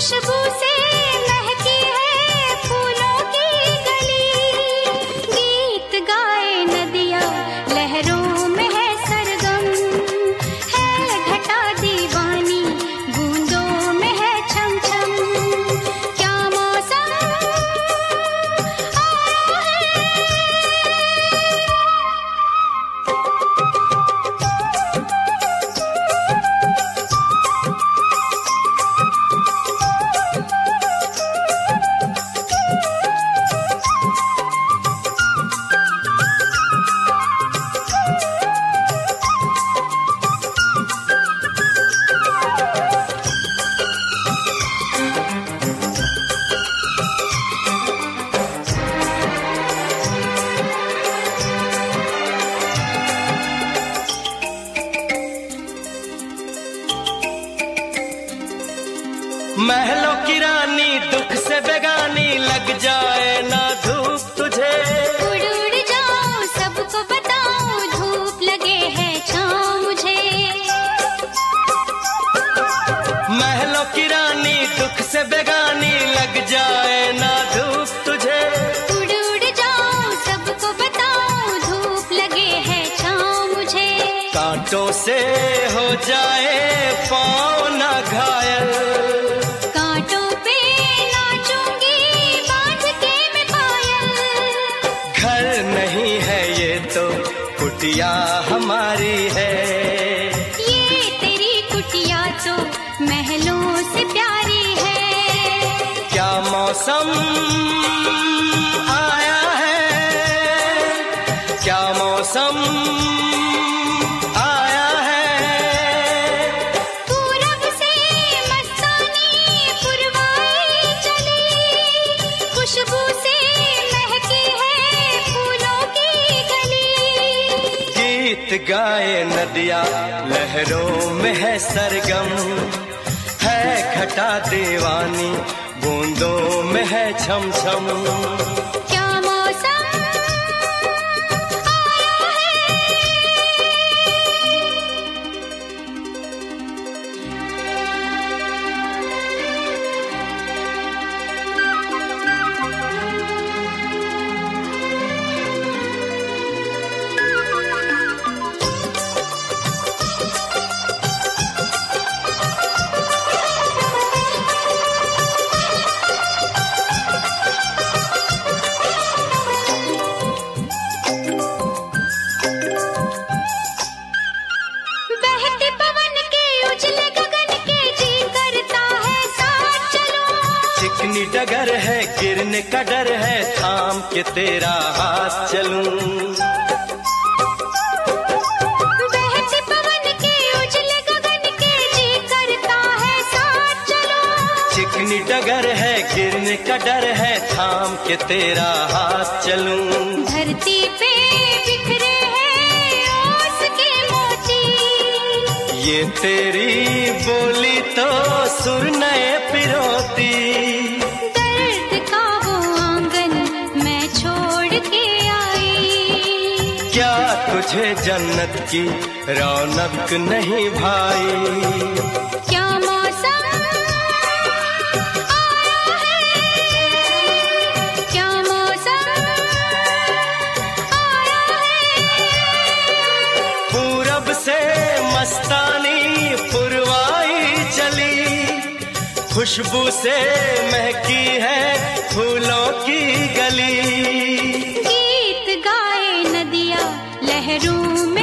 खुशबू से महलों की रानी दुख से बेगानी लग जाए ना धूप तुझे। उड़ उड़ जाऊँ सबको बताओ धूप लगे है छाँव मुझे। महलों की रानी दुख से बेगानी लग जाए ना धूप तुझे। उड़ उड़ जाऊँ सबको बताऊँ धूप लगे है मुझे। कांटों से हो जाए पाँव ना तो कुटिया हमारी है। ये तेरी कुटिया तो महलों से प्यारी है। क्या मौसम गाए नदिया, लहरों में है सरगम। है खटा देवानी, बूंदों में है छम छम क्या डगर है गिरने का डर है थाम के तेरा हाथ चलूँ। बहते पवन के उजले गगन के जी करता है साथ चलो। चिकनी डगर है गिरने का डर है थाम के तेरा हाथ चलूँ। धरती पे बिखरे हैं के मोती। ये तेरी बोली तो सुर नए पिरोती तुझे जन्नत की रौनक नहीं भाई। क्या मौसम आया है? क्या मौसम आया है? पूरब से मस्तानी पुरवाई चली। खुशबू से महकी है फूलों की गली। लहरों